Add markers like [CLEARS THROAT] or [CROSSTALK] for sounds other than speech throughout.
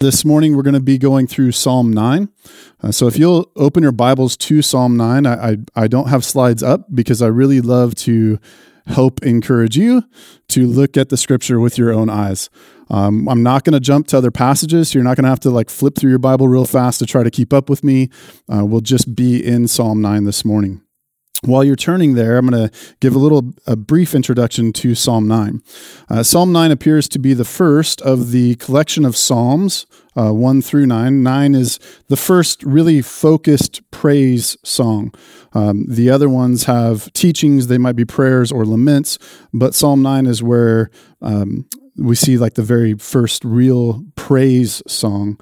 This morning, we're going to be going through Psalm 9. Uh, so, if you'll open your Bibles to Psalm 9, I, I, I, don't have slides up because I really love to help encourage you to look at the scripture with your own eyes. Um, I'm not going to jump to other passages. So you're not going to have to like flip through your Bible real fast to try to keep up with me. Uh, we'll just be in Psalm 9 this morning. While you're turning there, I'm going to give a little a brief introduction to Psalm 9. Uh, Psalm 9 appears to be the first of the collection of Psalms, uh, 1 through 9. 9 is the first really focused praise song. Um, the other ones have teachings, they might be prayers or laments, but Psalm 9 is where um, we see like the very first real praise song.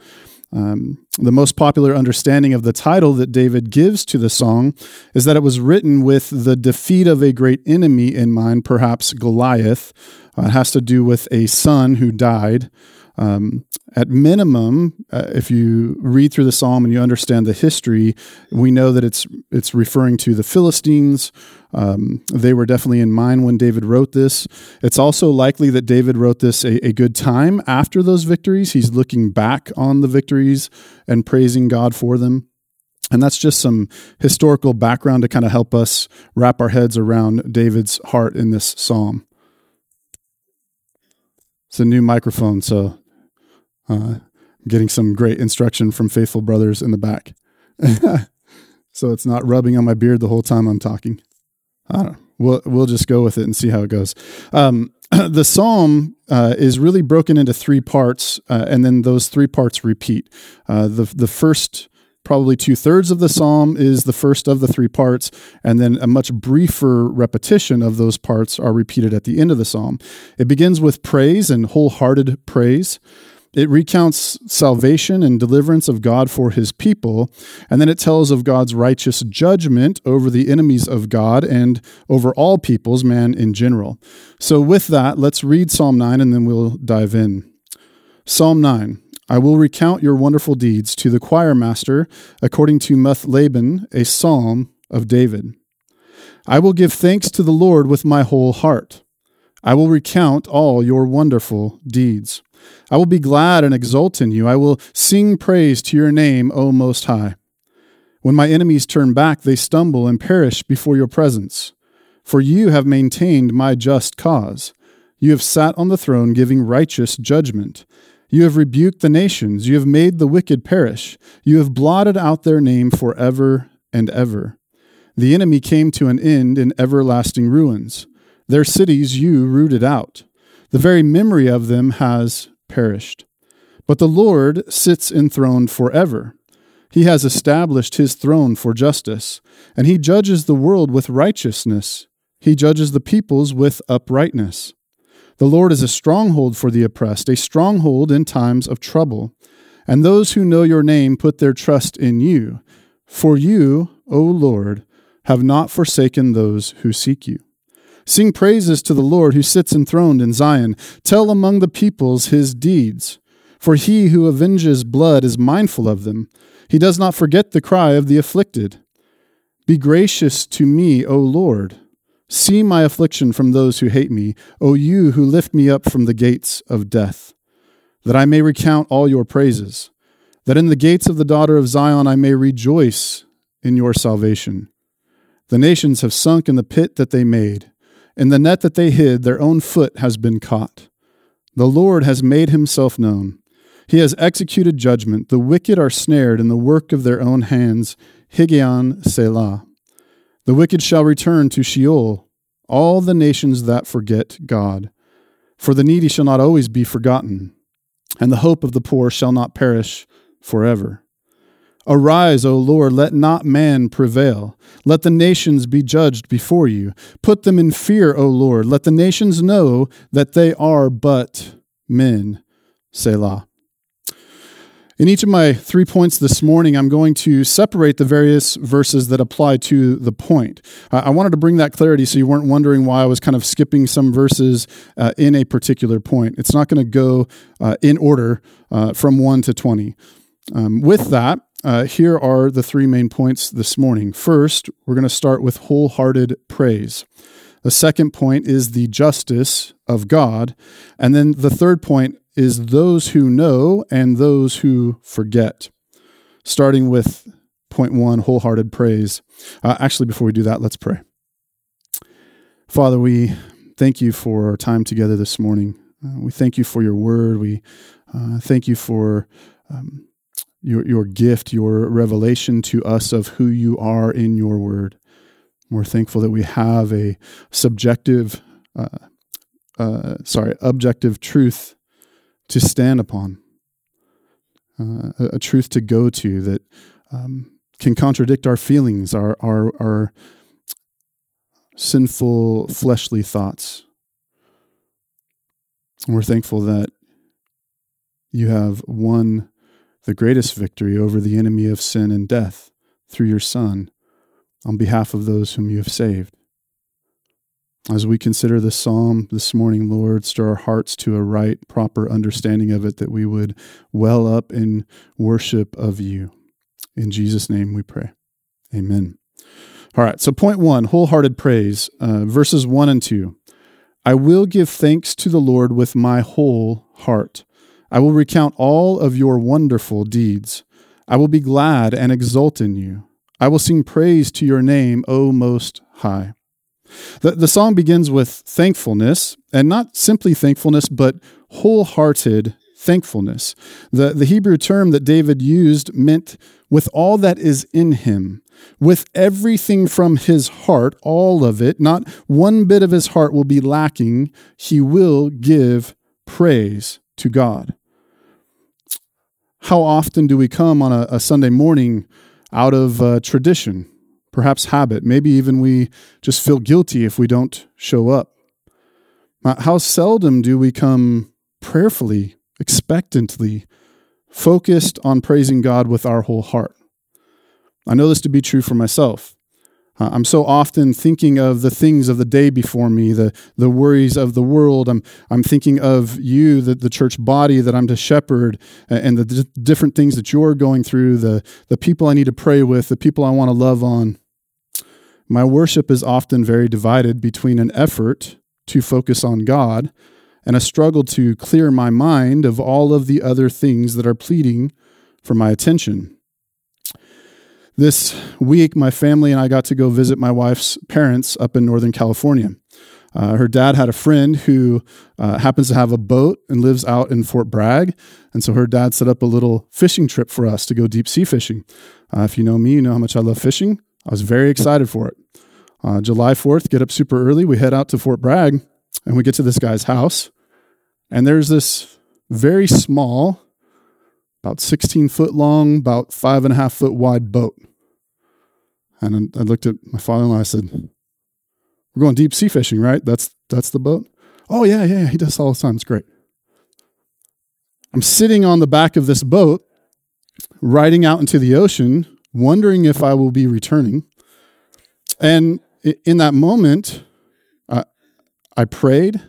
Um, the most popular understanding of the title that David gives to the song is that it was written with the defeat of a great enemy in mind, perhaps Goliath. Uh, it has to do with a son who died. Um, at minimum, uh, if you read through the psalm and you understand the history, we know that it's it's referring to the Philistines. Um, they were definitely in mind when David wrote this. It's also likely that David wrote this a, a good time after those victories. He's looking back on the victories and praising God for them. And that's just some historical background to kind of help us wrap our heads around David's heart in this psalm. It's a new microphone, so uh, getting some great instruction from faithful brothers in the back. [LAUGHS] so it's not rubbing on my beard the whole time I'm talking. I don't know. We'll, we'll just go with it and see how it goes. Um, [CLEARS THROAT] the psalm uh, is really broken into three parts, uh, and then those three parts repeat. Uh, the, the first probably two thirds of the psalm is the first of the three parts, and then a much briefer repetition of those parts are repeated at the end of the psalm. It begins with praise and wholehearted praise. It recounts salvation and deliverance of God for his people, and then it tells of God's righteous judgment over the enemies of God and over all peoples, man in general. So, with that, let's read Psalm 9 and then we'll dive in. Psalm 9 I will recount your wonderful deeds to the choir master according to Meth-labben, a psalm of David. I will give thanks to the Lord with my whole heart. I will recount all your wonderful deeds. I will be glad and exult in you. I will sing praise to your name, O Most High. When my enemies turn back, they stumble and perish before your presence. For you have maintained my just cause. You have sat on the throne giving righteous judgment. You have rebuked the nations. You have made the wicked perish. You have blotted out their name forever and ever. The enemy came to an end in everlasting ruins. Their cities you rooted out. The very memory of them has perished. But the Lord sits enthroned forever. He has established his throne for justice, and he judges the world with righteousness. He judges the peoples with uprightness. The Lord is a stronghold for the oppressed, a stronghold in times of trouble. And those who know your name put their trust in you. For you, O Lord, have not forsaken those who seek you. Sing praises to the Lord who sits enthroned in Zion. Tell among the peoples his deeds. For he who avenges blood is mindful of them. He does not forget the cry of the afflicted. Be gracious to me, O Lord. See my affliction from those who hate me, O you who lift me up from the gates of death, that I may recount all your praises, that in the gates of the daughter of Zion I may rejoice in your salvation. The nations have sunk in the pit that they made. In the net that they hid, their own foot has been caught. The Lord has made himself known. He has executed judgment. The wicked are snared in the work of their own hands. Higgaion Selah. The wicked shall return to Sheol, all the nations that forget God. For the needy shall not always be forgotten, and the hope of the poor shall not perish forever. Arise, O Lord, let not man prevail. Let the nations be judged before you. Put them in fear, O Lord. Let the nations know that they are but men. Selah. In each of my three points this morning, I'm going to separate the various verses that apply to the point. I wanted to bring that clarity so you weren't wondering why I was kind of skipping some verses uh, in a particular point. It's not going to go uh, in order uh, from 1 to 20. Um, with that, uh, here are the three main points this morning. First, we're going to start with wholehearted praise. The second point is the justice of God. And then the third point is those who know and those who forget. Starting with point one wholehearted praise. Uh, actually, before we do that, let's pray. Father, we thank you for our time together this morning. Uh, we thank you for your word. We uh, thank you for um, your, your gift, your revelation to us of who you are in your word. We're thankful that we have a subjective, uh, uh, sorry, objective truth to stand upon, uh, a, a, truth to go to that um, can contradict our feelings, our, our, our sinful, fleshly thoughts. We're thankful that you have won the greatest victory over the enemy of sin and death through your Son on behalf of those whom you have saved. As we consider this psalm this morning, Lord, stir our hearts to a right, proper understanding of it, that we would well up in worship of you. In Jesus' name we pray. Amen. All right, so point one wholehearted praise, uh, verses one and two. I will give thanks to the Lord with my whole heart. I will recount all of your wonderful deeds. I will be glad and exult in you. I will sing praise to your name, O Most High. The, the song begins with thankfulness, and not simply thankfulness, but wholehearted thankfulness. The, the Hebrew term that David used meant with all that is in him, with everything from his heart, all of it, not one bit of his heart will be lacking, he will give praise to God. How often do we come on a, a Sunday morning out of uh, tradition, perhaps habit? Maybe even we just feel guilty if we don't show up. How seldom do we come prayerfully, expectantly, focused on praising God with our whole heart? I know this to be true for myself. Uh, I'm so often thinking of the things of the day before me, the, the worries of the world. I'm, I'm thinking of you, the, the church body that I'm to shepherd, and the d- different things that you're going through, the, the people I need to pray with, the people I want to love on. My worship is often very divided between an effort to focus on God and a struggle to clear my mind of all of the other things that are pleading for my attention. This week, my family and I got to go visit my wife's parents up in Northern California. Uh, her dad had a friend who uh, happens to have a boat and lives out in Fort Bragg. And so her dad set up a little fishing trip for us to go deep sea fishing. Uh, if you know me, you know how much I love fishing. I was very excited for it. Uh, July 4th, get up super early. We head out to Fort Bragg and we get to this guy's house. And there's this very small, about 16 foot long, about five and a half foot wide boat. And I looked at my father-in-law. I said, "We're going deep sea fishing, right? That's that's the boat." Oh yeah, yeah, he does all the time. It's great. I'm sitting on the back of this boat, riding out into the ocean, wondering if I will be returning. And in that moment, uh, I prayed,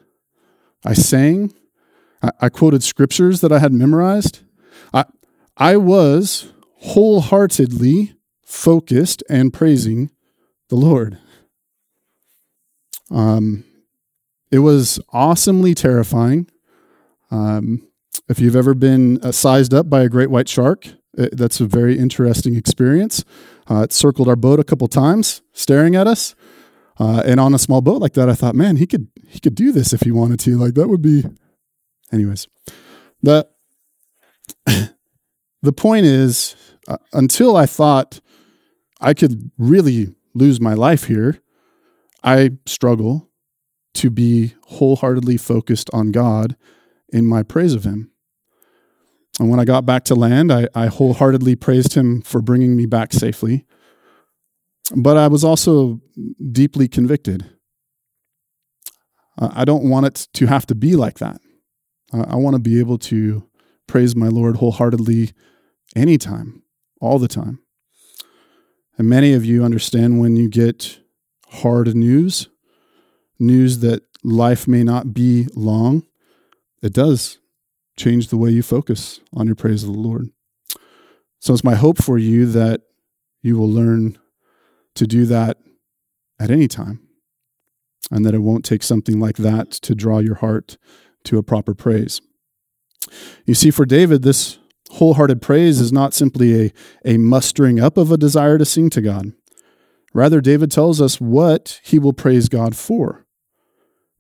I sang, I, I quoted scriptures that I had memorized. I, I was wholeheartedly focused and praising the Lord. Um, it was awesomely terrifying. Um, if you've ever been uh, sized up by a great white shark, it, that's a very interesting experience. Uh, it circled our boat a couple times, staring at us. Uh, and on a small boat like that, I thought, man, he could he could do this if he wanted to. Like that would be. Anyways, the [COUGHS] the point is, uh, until I thought I could really lose my life here. I struggle to be wholeheartedly focused on God in my praise of Him. And when I got back to land, I, I wholeheartedly praised Him for bringing me back safely. But I was also deeply convicted. I don't want it to have to be like that. I want to be able to praise my Lord wholeheartedly anytime, all the time. And many of you understand when you get hard news, news that life may not be long, it does change the way you focus on your praise of the Lord. So it's my hope for you that you will learn to do that at any time and that it won't take something like that to draw your heart to a proper praise. You see, for David, this wholehearted praise is not simply a, a mustering up of a desire to sing to God. Rather, David tells us what he will praise God for.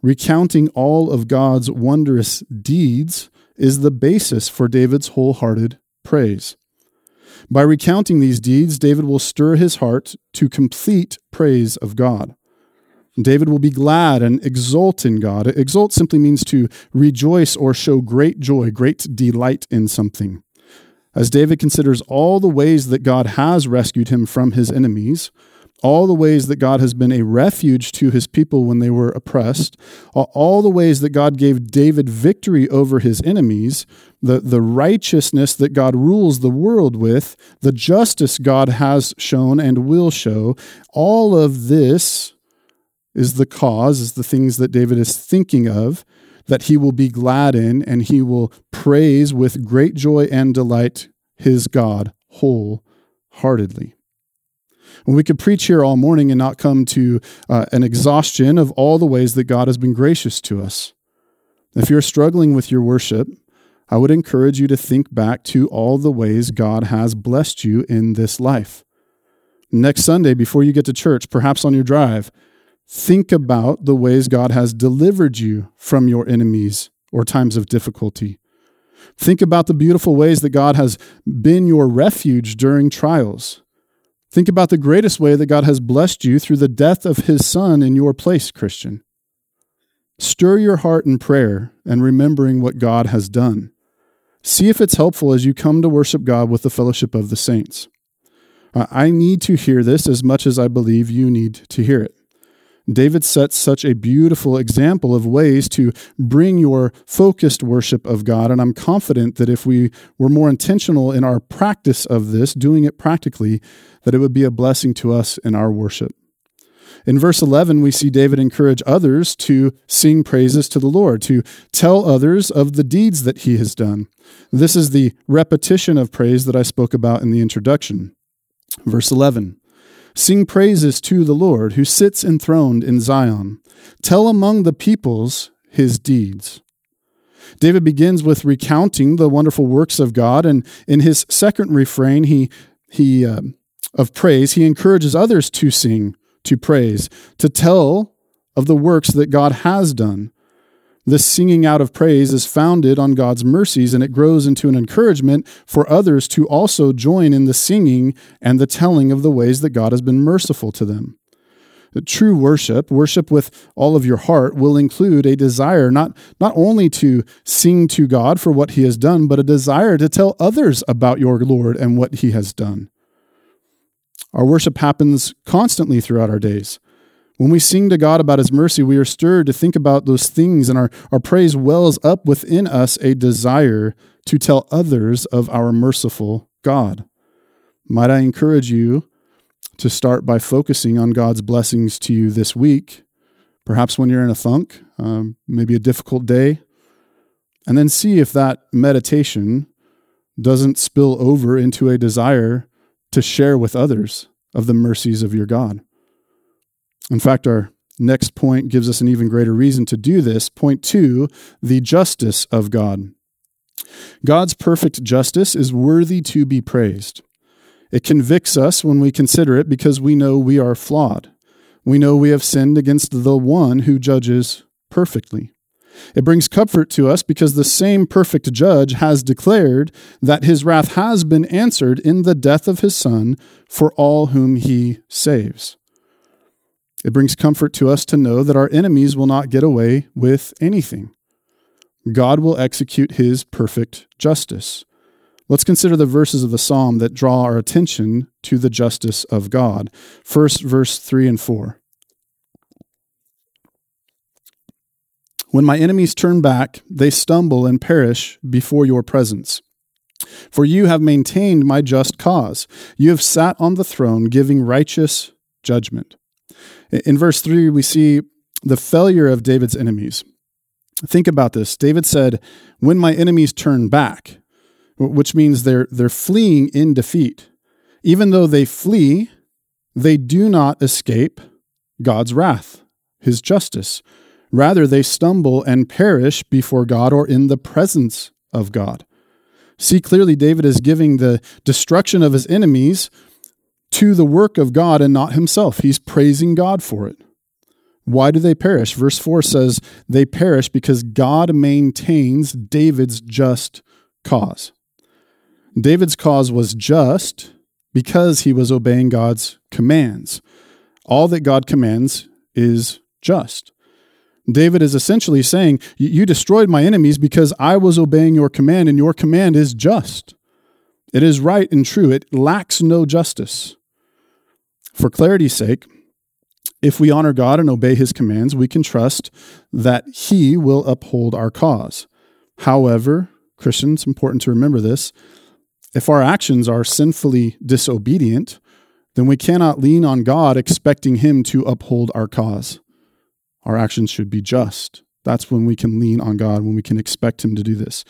Recounting all of God's wondrous deeds is the basis for David's wholehearted praise. By recounting these deeds, David will stir his heart to complete praise of God. David will be glad and exult in God. Exult simply means to rejoice or show great joy, great delight in something. As David considers all the ways that God has rescued him from his enemies, all the ways that God has been a refuge to his people when they were oppressed, all the ways that God gave David victory over his enemies, the, the righteousness that God rules the world with, the justice God has shown and will show, all of this is the cause, is the things that David is thinking of, that he will be glad in, and he will praise with great joy and delight his God wholeheartedly. And we could preach here all morning and not come to uh, an exhaustion of all the ways that God has been gracious to us. If you're struggling with your worship, I would encourage you to think back to all the ways God has blessed you in this life. Next Sunday, before you get to church, perhaps on your drive, think about the ways God has delivered you from your enemies or times of difficulty. Think about the beautiful ways that God has been your refuge during trials. Think about the greatest way that God has blessed you through the death of his son in your place, Christian. Stir your heart in prayer and remembering what God has done. See if it's helpful as you come to worship God with the fellowship of the saints. I need to hear this as much as I believe you need to hear it. David sets such a beautiful example of ways to bring your focused worship of God. And I'm confident that if we were more intentional in our practice of this, doing it practically, that it would be a blessing to us in our worship. In verse 11, we see David encourage others to sing praises to the Lord, to tell others of the deeds that he has done. This is the repetition of praise that I spoke about in the introduction. Verse 11 Sing praises to the Lord who sits enthroned in Zion. Tell among the peoples his deeds. David begins with recounting the wonderful works of God, and in his second refrain, he, he uh, of praise, he encourages others to sing, to praise, to tell of the works that God has done. This singing out of praise is founded on God's mercies and it grows into an encouragement for others to also join in the singing and the telling of the ways that God has been merciful to them. True worship, worship with all of your heart, will include a desire not, not only to sing to God for what he has done, but a desire to tell others about your Lord and what he has done. Our worship happens constantly throughout our days. When we sing to God about His mercy, we are stirred to think about those things, and our, our praise wells up within us a desire to tell others of our merciful God. Might I encourage you to start by focusing on God's blessings to you this week, perhaps when you're in a funk, um, maybe a difficult day, and then see if that meditation doesn't spill over into a desire to share with others of the mercies of your God. In fact, our next point gives us an even greater reason to do this. Point two, the justice of God. God's perfect justice is worthy to be praised. It convicts us when we consider it because we know we are flawed. We know we have sinned against the one who judges perfectly. It brings comfort to us because the same perfect judge has declared that his wrath has been answered in the death of his son for all whom he saves. It brings comfort to us to know that our enemies will not get away with anything. God will execute his perfect justice. Let's consider the verses of the psalm that draw our attention to the justice of God. First, verse 3 and 4. When my enemies turn back, they stumble and perish before your presence. For you have maintained my just cause. You have sat on the throne giving righteous judgment. In verse 3, we see the failure of David's enemies. Think about this. David said, When my enemies turn back, which means they're, they're fleeing in defeat. Even though they flee, they do not escape God's wrath, his justice. Rather, they stumble and perish before God or in the presence of God. See clearly, David is giving the destruction of his enemies to the work of God and not himself. He's praising God for it. Why do they perish? Verse 4 says, They perish because God maintains David's just cause. David's cause was just because he was obeying God's commands. All that God commands is just. David is essentially saying, You destroyed my enemies because I was obeying your command, and your command is just. It is right and true. It lacks no justice. For clarity's sake, if we honor God and obey his commands, we can trust that he will uphold our cause. However, Christians, important to remember this if our actions are sinfully disobedient, then we cannot lean on God expecting him to uphold our cause our actions should be just. That's when we can lean on God, when we can expect Him to do this.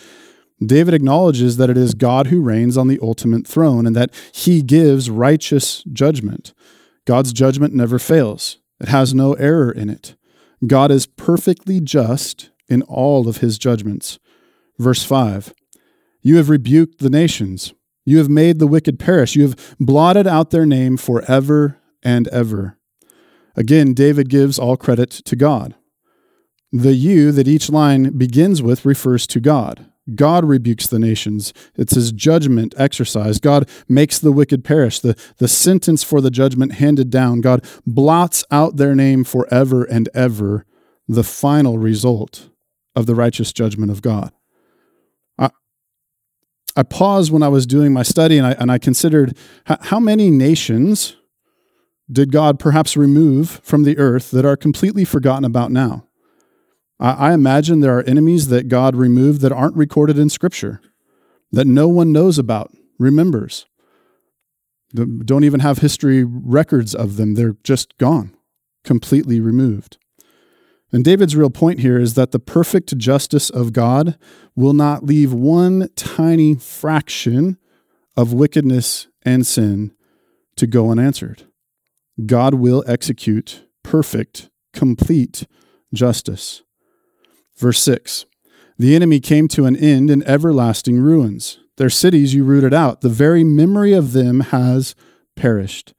David acknowledges that it is God who reigns on the ultimate throne and that He gives righteous judgment. God's judgment never fails, it has no error in it. God is perfectly just in all of His judgments. Verse 5 You have rebuked the nations, you have made the wicked perish, you have blotted out their name forever and ever. Again, David gives all credit to God. The you that each line begins with refers to God. God rebukes the nations. It's his judgment exercised. God makes the wicked perish. The, the sentence for the judgment handed down. God blots out their name forever and ever, the final result of the righteous judgment of God. I, I paused when I was doing my study and I, and I considered how many nations did God perhaps remove from the earth that are completely forgotten about now? I, imagine there are enemies that God removed that aren't recorded in Scripture, that no one knows about, remembers. Don't even have history records of them. They're just gone, completely removed. And David's real point here is that the perfect justice of God will not leave one tiny fraction of wickedness and sin to go unanswered. God will execute perfect, complete justice. Verse 6 The enemy came to an end in everlasting ruins. Their cities you rooted out. The very memory of them has perished.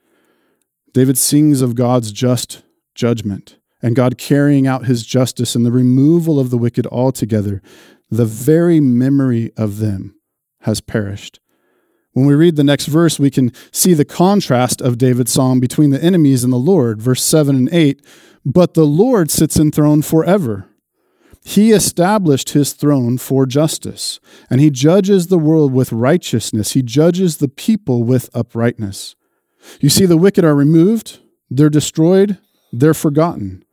David sings of God's just judgment and God carrying out his justice and the removal of the wicked altogether. The very memory of them has perished. When we read the next verse, we can see the contrast of David's psalm between the enemies and the Lord. Verse 7 and 8 But the Lord sits enthroned forever. He established his throne for justice, and he judges the world with righteousness. He judges the people with uprightness. You see, the wicked are removed, they're destroyed, they're forgotten.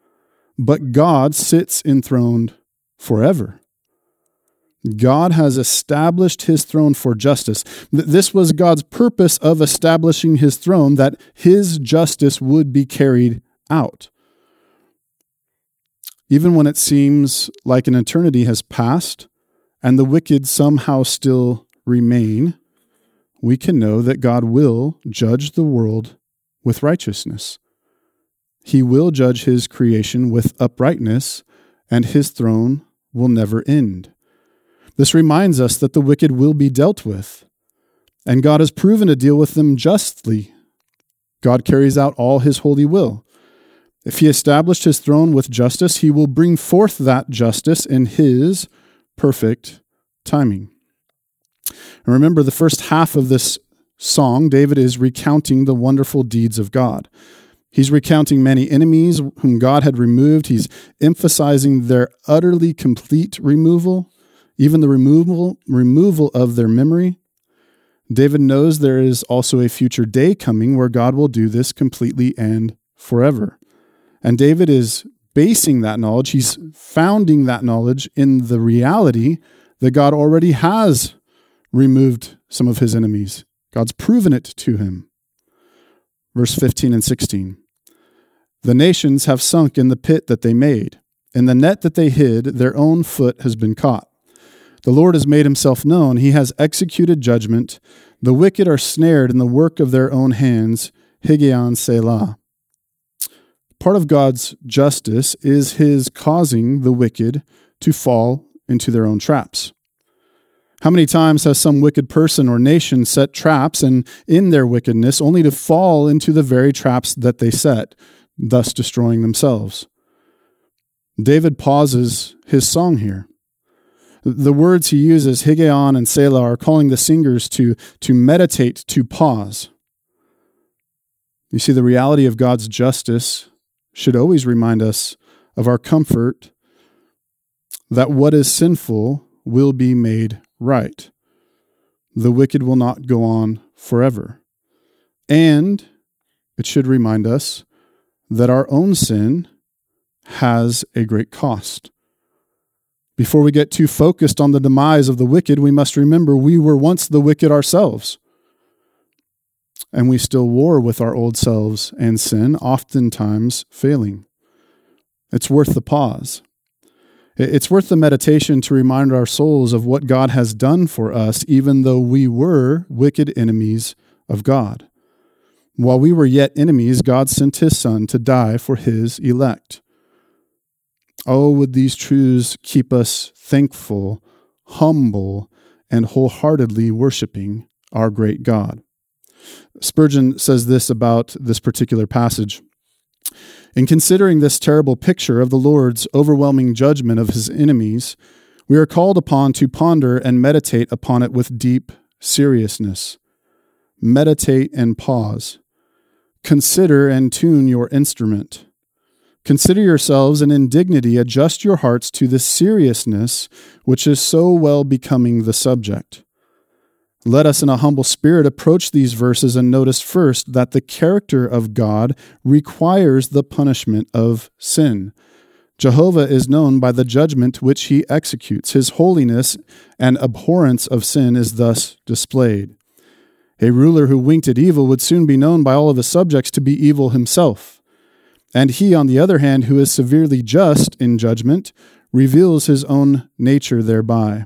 But God sits enthroned forever. God has established his throne for justice. This was God's purpose of establishing his throne, that his justice would be carried out. Even when it seems like an eternity has passed and the wicked somehow still remain, we can know that God will judge the world with righteousness. He will judge his creation with uprightness, and his throne will never end. This reminds us that the wicked will be dealt with, and God has proven to deal with them justly. God carries out all his holy will. If he established his throne with justice, he will bring forth that justice in his perfect timing. And remember, the first half of this song, David is recounting the wonderful deeds of God. He's recounting many enemies whom God had removed. He's emphasizing their utterly complete removal even the removal, removal of their memory. David knows there is also a future day coming where God will do this completely and forever. And David is basing that knowledge, he's founding that knowledge in the reality that God already has removed some of his enemies. God's proven it to him. Verse 15 and 16 The nations have sunk in the pit that they made. In the net that they hid, their own foot has been caught. The Lord has made himself known. He has executed judgment. The wicked are snared in the work of their own hands. Higgaion Selah. Part of God's justice is his causing the wicked to fall into their own traps. How many times has some wicked person or nation set traps and in their wickedness only to fall into the very traps that they set, thus destroying themselves? David pauses his song here. The words he uses, Higgaion and Selah, are calling the singers to, to meditate, to pause. You see, the reality of God's justice should always remind us of our comfort that what is sinful will be made right. The wicked will not go on forever. And it should remind us that our own sin has a great cost. Before we get too focused on the demise of the wicked, we must remember we were once the wicked ourselves. And we still war with our old selves and sin, oftentimes failing. It's worth the pause. It's worth the meditation to remind our souls of what God has done for us, even though we were wicked enemies of God. While we were yet enemies, God sent his Son to die for his elect. Oh, would these truths keep us thankful, humble, and wholeheartedly worshiping our great God. Spurgeon says this about this particular passage. In considering this terrible picture of the Lord's overwhelming judgment of his enemies, we are called upon to ponder and meditate upon it with deep seriousness. Meditate and pause. Consider and tune your instrument. Consider yourselves in indignity, adjust your hearts to the seriousness which is so well becoming the subject. Let us, in a humble spirit, approach these verses and notice first that the character of God requires the punishment of sin. Jehovah is known by the judgment which he executes. His holiness and abhorrence of sin is thus displayed. A ruler who winked at evil would soon be known by all of his subjects to be evil himself. And he, on the other hand, who is severely just in judgment, reveals his own nature thereby.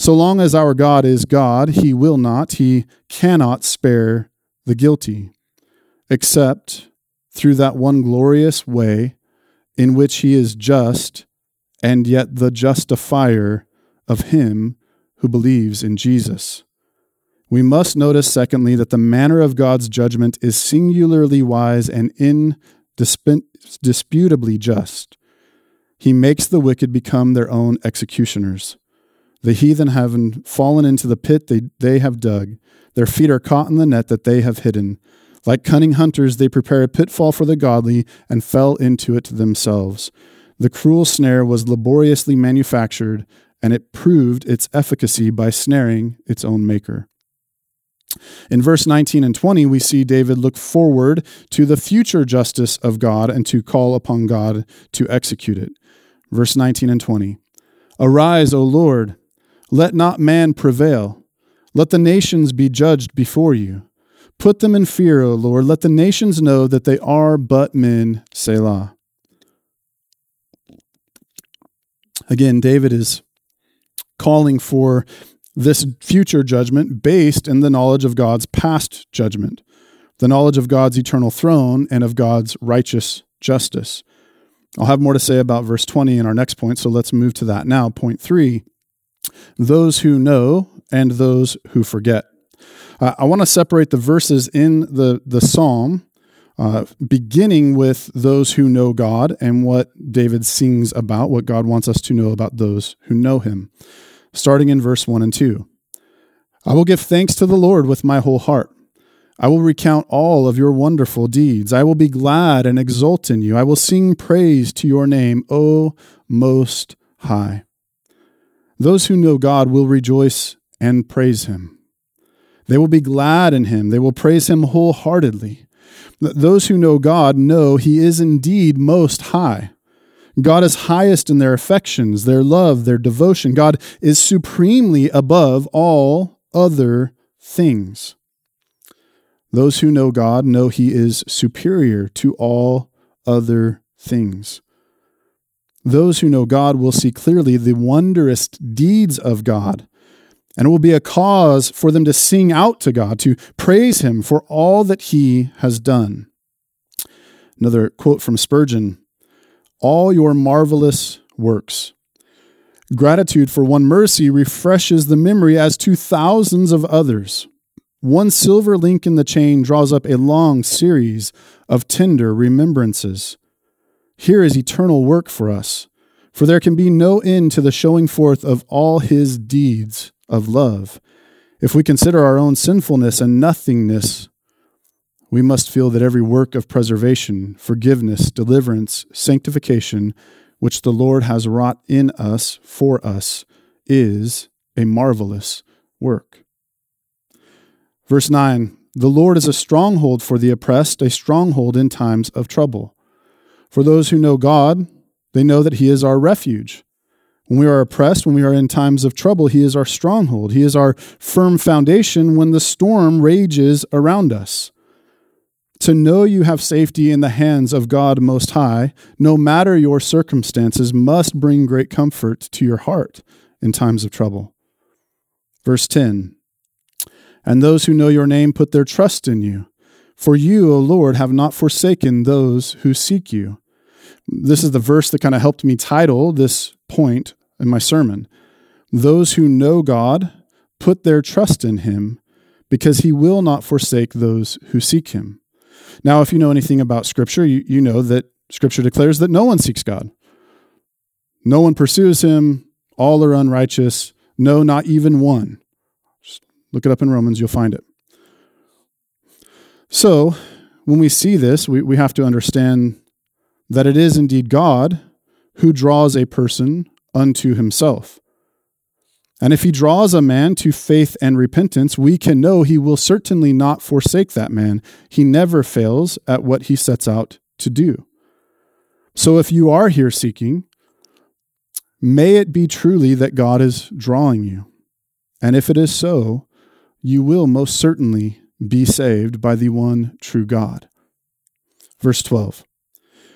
So long as our God is God, he will not, he cannot spare the guilty, except through that one glorious way in which he is just and yet the justifier of him who believes in Jesus. We must notice, secondly, that the manner of God's judgment is singularly wise and indisputably just. He makes the wicked become their own executioners. The heathen have fallen into the pit they, they have dug. Their feet are caught in the net that they have hidden. Like cunning hunters, they prepare a pitfall for the godly and fell into it themselves. The cruel snare was laboriously manufactured, and it proved its efficacy by snaring its own maker. In verse 19 and 20, we see David look forward to the future justice of God and to call upon God to execute it. Verse 19 and 20 Arise, O Lord, let not man prevail. Let the nations be judged before you. Put them in fear, O Lord. Let the nations know that they are but men, Selah. Again, David is calling for this future judgment based in the knowledge of God's past judgment, the knowledge of God's eternal throne, and of God's righteous justice. I'll have more to say about verse 20 in our next point, so let's move to that now. Point three those who know and those who forget. Uh, I want to separate the verses in the, the psalm, uh, beginning with those who know God and what David sings about, what God wants us to know about those who know him starting in verse 1 and 2. I will give thanks to the Lord with my whole heart. I will recount all of your wonderful deeds. I will be glad and exult in you. I will sing praise to your name, O Most High. Those who know God will rejoice and praise him. They will be glad in him. They will praise him wholeheartedly. Those who know God know he is indeed most high. God is highest in their affections, their love, their devotion. God is supremely above all other things. Those who know God know He is superior to all other things. Those who know God will see clearly the wondrous deeds of God, and it will be a cause for them to sing out to God, to praise Him for all that He has done. Another quote from Spurgeon all your marvelous works. Gratitude for one mercy refreshes the memory as to thousands of others. One silver link in the chain draws up a long series of tender remembrances. Here is eternal work for us, for there can be no end to the showing forth of all his deeds of love. If we consider our own sinfulness and nothingness, we must feel that every work of preservation, forgiveness, deliverance, sanctification, which the Lord has wrought in us for us, is a marvelous work. Verse 9 The Lord is a stronghold for the oppressed, a stronghold in times of trouble. For those who know God, they know that He is our refuge. When we are oppressed, when we are in times of trouble, He is our stronghold. He is our firm foundation when the storm rages around us. To know you have safety in the hands of God Most High, no matter your circumstances, must bring great comfort to your heart in times of trouble. Verse 10 And those who know your name put their trust in you. For you, O Lord, have not forsaken those who seek you. This is the verse that kind of helped me title this point in my sermon. Those who know God put their trust in him because he will not forsake those who seek him. Now, if you know anything about Scripture, you, you know that Scripture declares that no one seeks God. No one pursues him. All are unrighteous. No, not even one. Just look it up in Romans, you'll find it. So, when we see this, we, we have to understand that it is indeed God who draws a person unto himself. And if he draws a man to faith and repentance, we can know he will certainly not forsake that man. He never fails at what he sets out to do. So if you are here seeking, may it be truly that God is drawing you. And if it is so, you will most certainly be saved by the one true God. Verse 12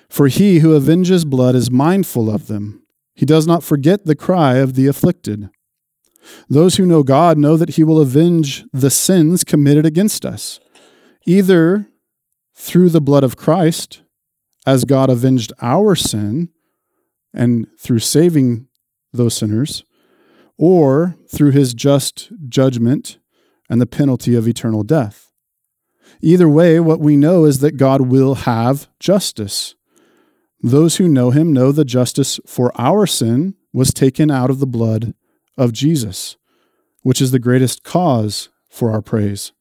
For he who avenges blood is mindful of them, he does not forget the cry of the afflicted. Those who know God know that He will avenge the sins committed against us, either through the blood of Christ, as God avenged our sin, and through saving those sinners, or through His just judgment and the penalty of eternal death. Either way, what we know is that God will have justice. Those who know Him know the justice for our sin was taken out of the blood of Jesus, which is the greatest cause for our praise.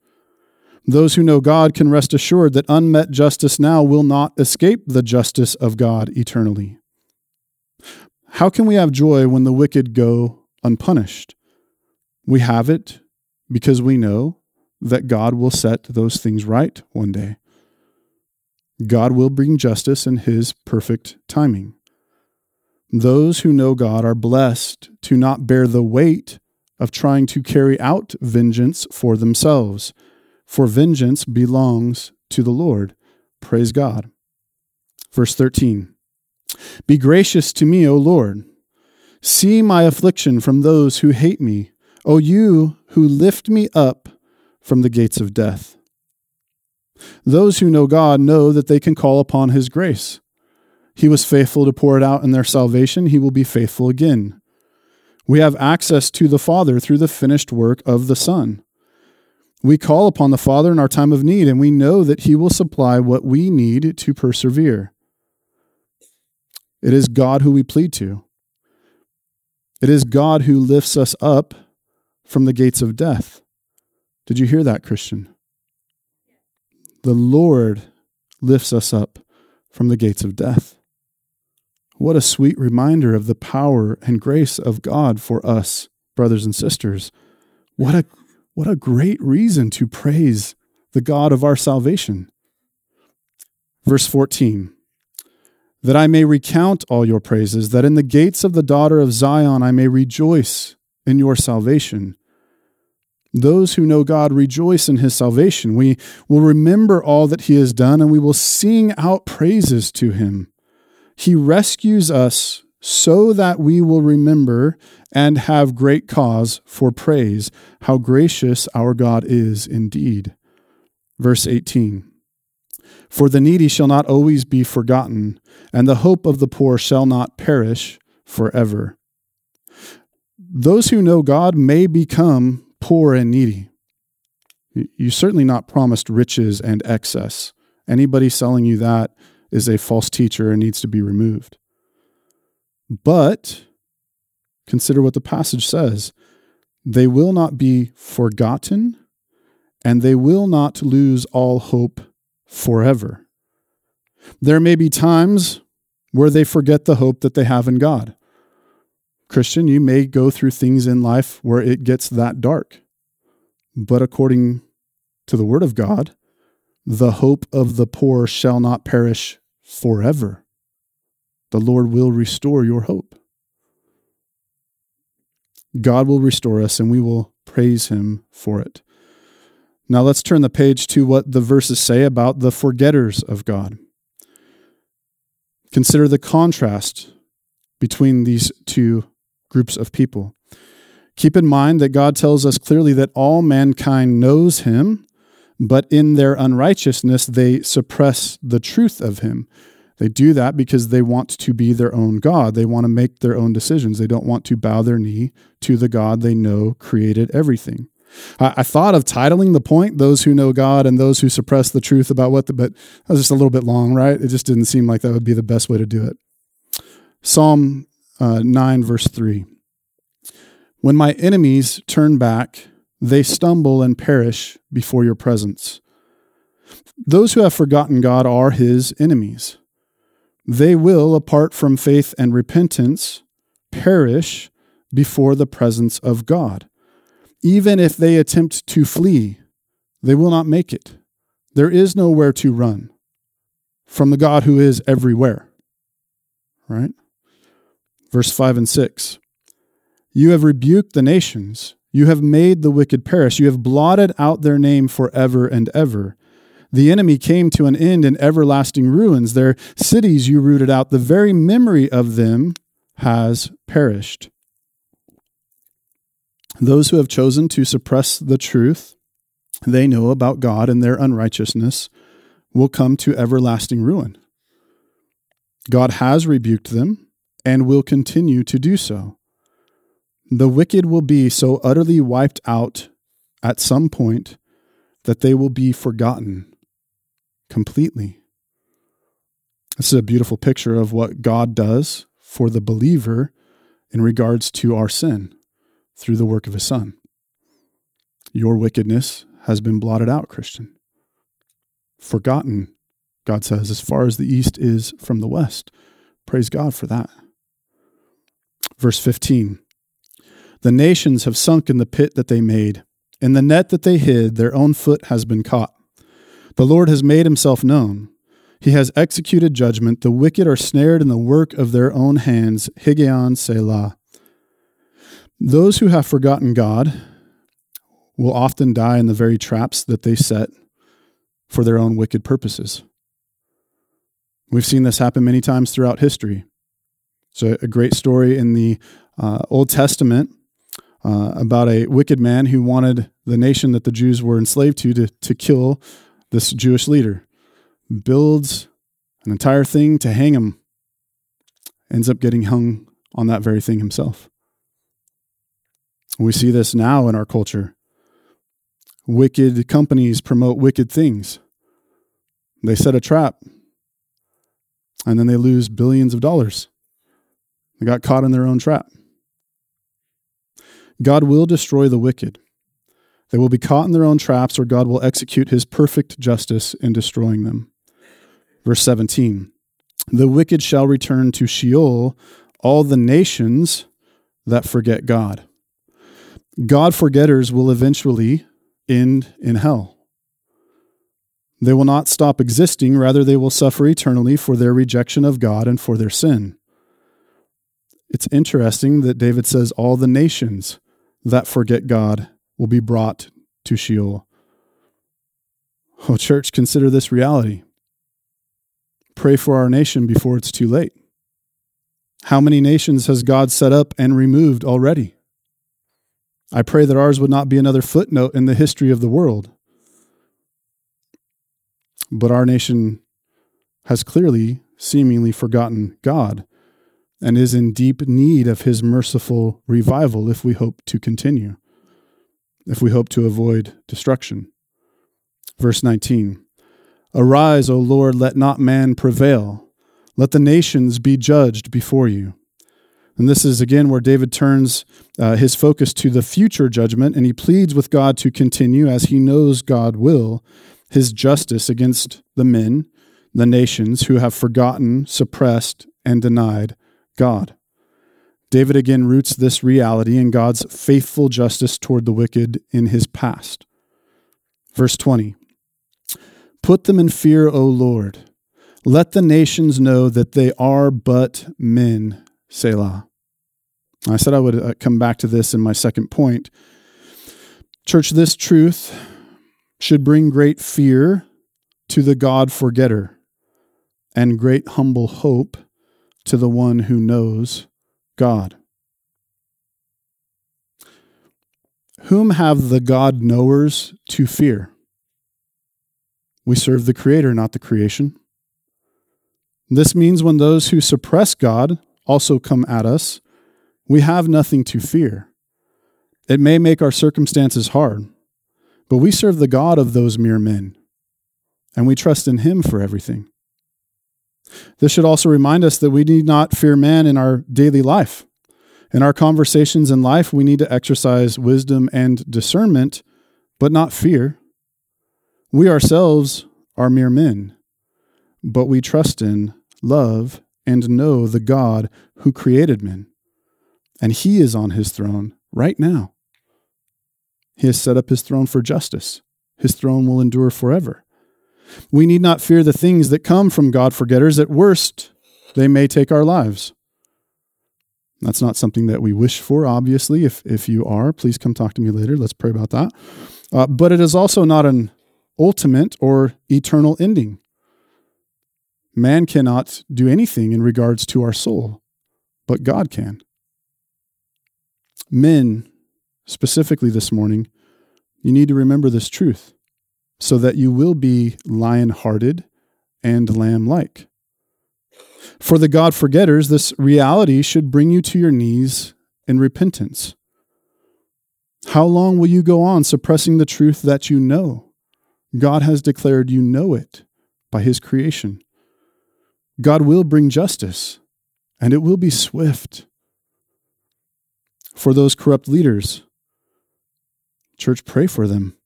Those who know God can rest assured that unmet justice now will not escape the justice of God eternally. How can we have joy when the wicked go unpunished? We have it because we know that God will set those things right one day. God will bring justice in His perfect timing. Those who know God are blessed to not bear the weight of trying to carry out vengeance for themselves, for vengeance belongs to the Lord. Praise God. Verse 13 Be gracious to me, O Lord. See my affliction from those who hate me, O you who lift me up from the gates of death. Those who know God know that they can call upon his grace. He was faithful to pour it out in their salvation. He will be faithful again. We have access to the Father through the finished work of the Son. We call upon the Father in our time of need, and we know that He will supply what we need to persevere. It is God who we plead to. It is God who lifts us up from the gates of death. Did you hear that, Christian? The Lord lifts us up from the gates of death. What a sweet reminder of the power and grace of God for us, brothers and sisters. What a, what a great reason to praise the God of our salvation. Verse 14 That I may recount all your praises, that in the gates of the daughter of Zion I may rejoice in your salvation. Those who know God rejoice in his salvation. We will remember all that he has done and we will sing out praises to him. He rescues us so that we will remember and have great cause for praise how gracious our God is indeed. Verse 18 For the needy shall not always be forgotten, and the hope of the poor shall not perish forever. Those who know God may become poor and needy. You're certainly not promised riches and excess. Anybody selling you that is a false teacher and needs to be removed. But consider what the passage says they will not be forgotten, and they will not lose all hope forever. There may be times where they forget the hope that they have in God. Christian, you may go through things in life where it gets that dark. But according to the Word of God, the hope of the poor shall not perish forever. The Lord will restore your hope. God will restore us and we will praise him for it. Now let's turn the page to what the verses say about the forgetters of God. Consider the contrast between these two groups of people. Keep in mind that God tells us clearly that all mankind knows him, but in their unrighteousness they suppress the truth of him. They do that because they want to be their own God. They want to make their own decisions. They don't want to bow their knee to the God they know created everything. I, I thought of titling the point "Those who know God and those who suppress the truth about what," the, but that was just a little bit long, right? It just didn't seem like that would be the best way to do it. Psalm uh, nine, verse three. When my enemies turn back, they stumble and perish before your presence. Those who have forgotten God are his enemies they will, apart from faith and repentance, perish before the presence of God. Even if they attempt to flee, they will not make it. There is nowhere to run from the God who is everywhere. Right? Verse 5 and 6. You have rebuked the nations. You have made the wicked perish. You have blotted out their name forever and ever. The enemy came to an end in everlasting ruins. Their cities you rooted out. The very memory of them has perished. Those who have chosen to suppress the truth they know about God and their unrighteousness will come to everlasting ruin. God has rebuked them and will continue to do so. The wicked will be so utterly wiped out at some point that they will be forgotten completely. This is a beautiful picture of what God does for the believer in regards to our sin through the work of his son. Your wickedness has been blotted out, Christian. Forgotten, God says, as far as the east is from the west. Praise God for that. Verse 15 The nations have sunk in the pit that they made. In the net that they hid, their own foot has been caught. The Lord has made himself known. He has executed judgment. The wicked are snared in the work of their own hands. Higgaion Selah. Those who have forgotten God will often die in the very traps that they set for their own wicked purposes. We've seen this happen many times throughout history. So, a great story in the uh, Old Testament uh, about a wicked man who wanted the nation that the Jews were enslaved to to, to kill this Jewish leader, builds an entire thing to hang him, ends up getting hung on that very thing himself. We see this now in our culture. Wicked companies promote wicked things. They set a trap and then they lose billions of dollars. They got caught in their own trap. God will destroy the wicked. They will be caught in their own traps, or God will execute his perfect justice in destroying them. Verse 17 The wicked shall return to Sheol, all the nations that forget God. God forgetters will eventually end in hell. They will not stop existing, rather, they will suffer eternally for their rejection of God and for their sin. It's interesting that David says, All the nations that forget God will be brought to Sheol. Oh, church, consider this reality. Pray for our nation before it's too late. How many nations has God set up and removed already? I pray that ours would not be another footnote in the history of the world. But our nation has clearly, seemingly forgotten God and is in deep need of his merciful revival if we hope to continue, if we hope to avoid destruction. Verse 19 Arise, O Lord, let not man prevail. Let the nations be judged before you. And this is again where David turns uh, his focus to the future judgment, and he pleads with God to continue, as he knows God will, his justice against the men, the nations who have forgotten, suppressed, and denied God. David again roots this reality in God's faithful justice toward the wicked in his past. Verse 20 Put them in fear, O Lord. Let the nations know that they are but men. Selah. I said I would uh, come back to this in my second point. Church, this truth should bring great fear to the God forgetter and great humble hope to the one who knows God. Whom have the God knowers to fear? We serve the Creator, not the creation. This means when those who suppress God also come at us, we have nothing to fear. It may make our circumstances hard, but we serve the God of those mere men, and we trust in Him for everything. This should also remind us that we need not fear man in our daily life. In our conversations in life, we need to exercise wisdom and discernment, but not fear. We ourselves are mere men, but we trust in, love, and know the God who created men. And he is on his throne right now. He has set up his throne for justice. His throne will endure forever. We need not fear the things that come from God forgetters. At worst, they may take our lives. That's not something that we wish for, obviously. If, if you are, please come talk to me later. Let's pray about that. Uh, but it is also not an ultimate or eternal ending. Man cannot do anything in regards to our soul, but God can. Men, specifically this morning, you need to remember this truth so that you will be lion hearted and lamb like. For the God forgetters, this reality should bring you to your knees in repentance. How long will you go on suppressing the truth that you know? God has declared you know it by his creation. God will bring justice, and it will be swift. For those corrupt leaders, church, pray for them.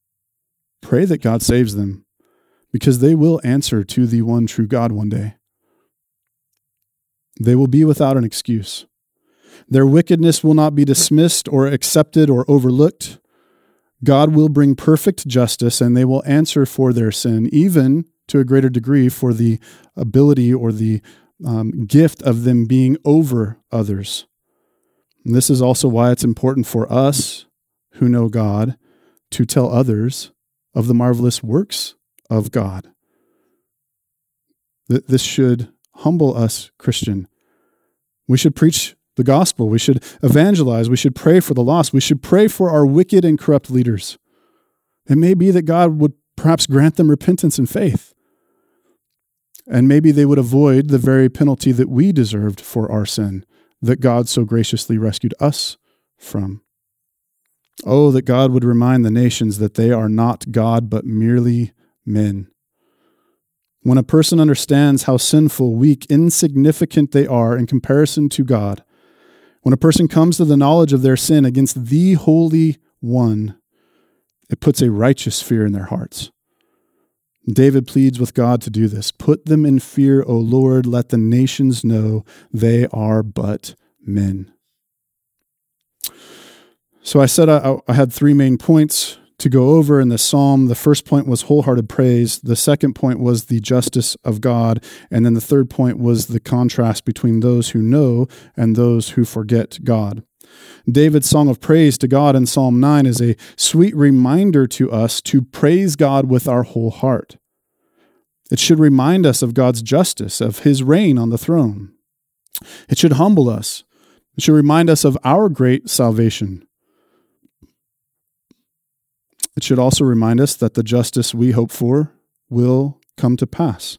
Pray that God saves them, because they will answer to the one true God one day. They will be without an excuse. Their wickedness will not be dismissed or accepted or overlooked. God will bring perfect justice, and they will answer for their sin, even to a greater degree for the ability or the um, gift of them being over others. And this is also why it's important for us who know God to tell others of the marvelous works of God. That this should humble us, Christian. We should preach the gospel. We should evangelize. We should pray for the lost. We should pray for our wicked and corrupt leaders. It may be that God would perhaps grant them repentance and faith. And maybe they would avoid the very penalty that we deserved for our sin, that God so graciously rescued us from. Oh, that God would remind the nations that they are not God, but merely men. When a person understands how sinful, weak, insignificant they are in comparison to God, when a person comes to the knowledge of their sin against the Holy One, it puts a righteous fear in their hearts. David pleads with God to do this. Put them in fear, O Lord. Let the nations know they are but men. So I said I, I, had three main points to go over in the psalm. The first point was wholehearted praise. The second point was the justice of God. And then the third point was the contrast between those who know and those who forget God. David's song of praise to God in Psalm 9 is a sweet reminder to us to praise God with our whole heart. It should remind us of God's justice, of his reign on the throne. It should humble us. It should remind us of our great salvation. It should also remind us that the justice we hope for will come to pass,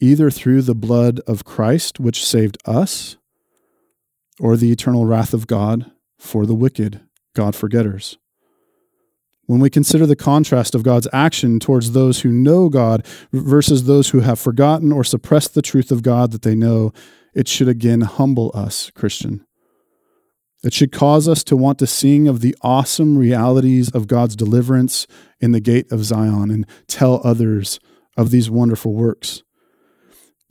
either through the blood of Christ, which saved us, or the eternal wrath of God for the wicked, God forgetters. When we consider the contrast of God's action towards those who know God versus those who have forgotten or suppressed the truth of God that they know, it should again humble us, Christian. It should cause us to want to sing of the awesome realities of God's deliverance in the gate of Zion and tell others of these wonderful works.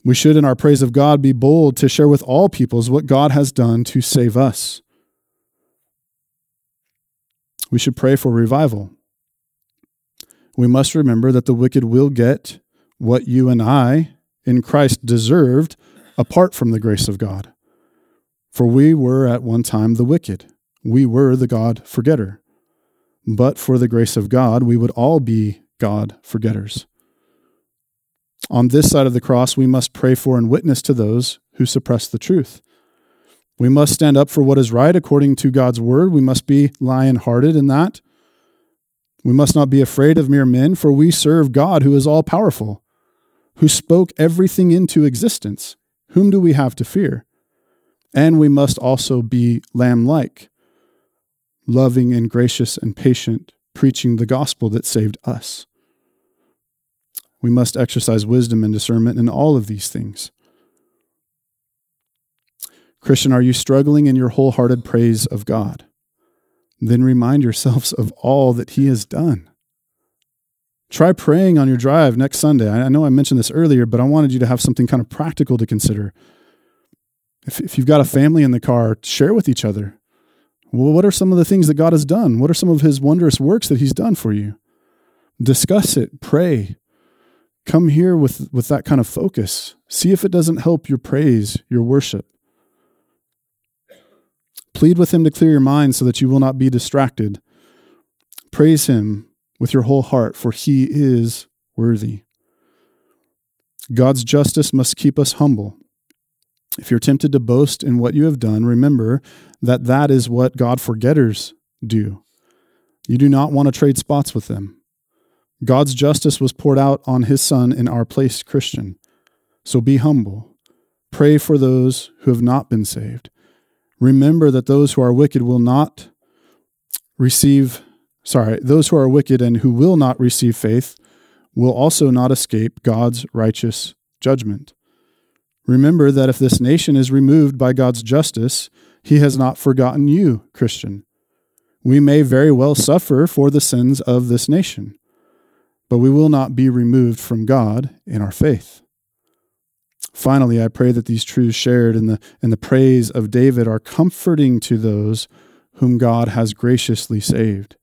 We should, in our praise of God, be bold to share with all peoples what God has done to save us. We should pray for revival. We must remember that the wicked will get what you and I in Christ deserved apart from the grace of God. For we were at one time the wicked, we were the God forgetter. But for the grace of God, we would all be God forgetters. On this side of the cross, we must pray for and witness to those who suppress the truth. We must stand up for what is right according to God's word. We must be lion hearted in that. We must not be afraid of mere men, for we serve God who is all powerful, who spoke everything into existence. Whom do we have to fear? And we must also be lamb like, loving and gracious and patient, preaching the gospel that saved us. We must exercise wisdom and discernment in all of these things. Christian, are you struggling in your wholehearted praise of God? Then remind yourselves of all that He has done. Try praying on your drive next Sunday. I know I mentioned this earlier, but I wanted you to have something kind of practical to consider. If, if you've got a family in the car, share with each other. Well, what are some of the things that God has done? What are some of His wondrous works that He's done for you? Discuss it, pray, Come here with, with that kind of focus. See if it doesn't help your praise, your worship. Plead with Him to clear your mind so that you will not be distracted. Praise Him with your whole heart, for He is worthy. God's justice must keep us humble. If you're tempted to boast in what you have done, remember that that is what God forgetters do. You do not want to trade spots with them. God's justice was poured out on his son in our place, Christian. So be humble. Pray for those who have not been saved. Remember that those who are wicked will not receive, sorry, those who are wicked and who will not receive faith will also not escape God's righteous judgment. Remember that if this nation is removed by God's justice, he has not forgotten you, Christian. We may very well suffer for the sins of this nation but we will not be removed from God in our faith. Finally, I pray that these truths shared in the, in the praise of David are comforting to those whom God has graciously saved.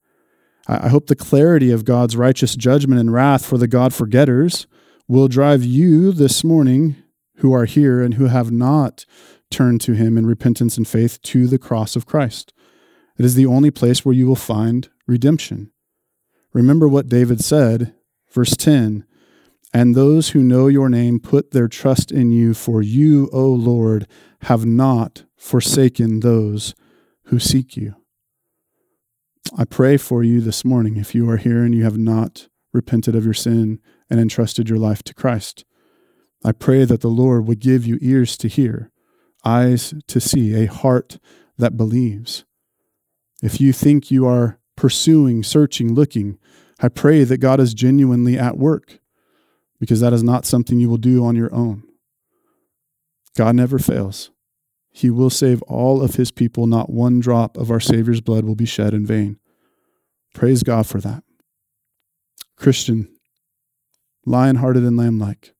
I, I hope the clarity of God's righteous judgment and wrath for the God forgetters will drive you this morning who are here and who have not turned to Him in repentance and faith to the cross of Christ. It is the only place where you will find redemption. Remember what David said, verse 10 And those who know your name put their trust in you, for you, O Lord, have not forsaken those who seek you. I pray for you this morning if you are here and you have not repented of your sin and entrusted your life to Christ. I pray that the Lord would give you ears to hear, eyes to see, a heart that believes. If you think you are pursuing, searching, looking, I pray that God is genuinely at work because that is not something you will do on your own. God never fails. He will save all of his people. Not one drop of our Savior's blood will be shed in vain. Praise God for that. Christian, lion hearted and lamb like,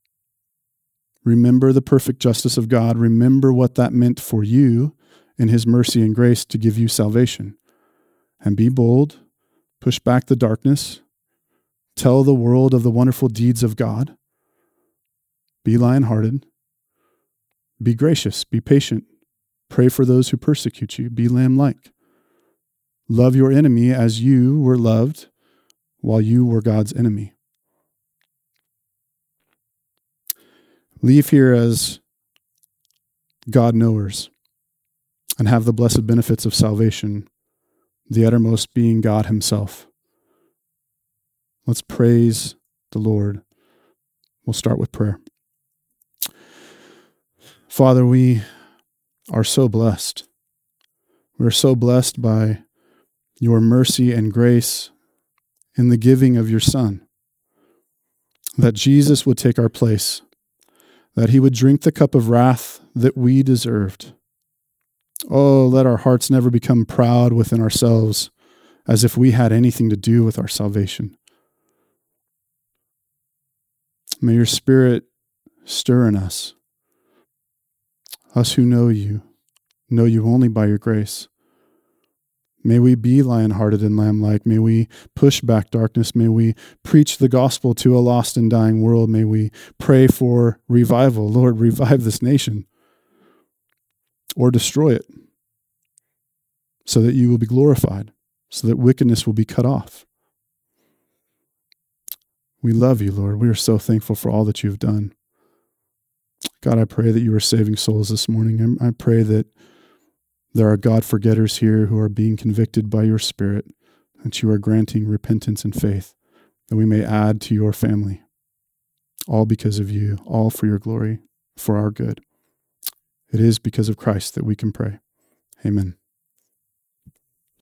remember the perfect justice of God. Remember what that meant for you in his mercy and grace to give you salvation and be bold, push back the darkness, tell the world of the wonderful deeds of God. Be lion hearted, be gracious, be patient, pray for those who persecute you, be lamb like. Love your enemy as you were loved while you were God's enemy. Leave here as God knowers and have the blessed benefits of salvation the uttermost being God Himself. Let's praise the Lord. We'll start with prayer. Father, we are so blessed We're so blessed by your mercy and grace in the giving of your Son, that Jesus would take our place, that he would drink the cup of wrath that we deserved. Oh, let our hearts never become proud within ourselves as if we had anything to do with our salvation. May your Spirit stir in us, us who know you, know you only by your grace. May we be lion hearted and lamb like. May we push back darkness. May we preach the gospel to a lost and dying world. May we pray for revival. Lord, revive this nation or destroy it so that you will be glorified, so that wickedness will be cut off. We love you, Lord. We are so thankful for all that you've done. God, I pray that you are saving souls this morning. I pray that there are God forgetters here who are being convicted by your Spirit, that you are granting repentance and faith, that we may add to your family. All because of you, all for your glory, for our good. It is because of Christ that we can pray. Amen.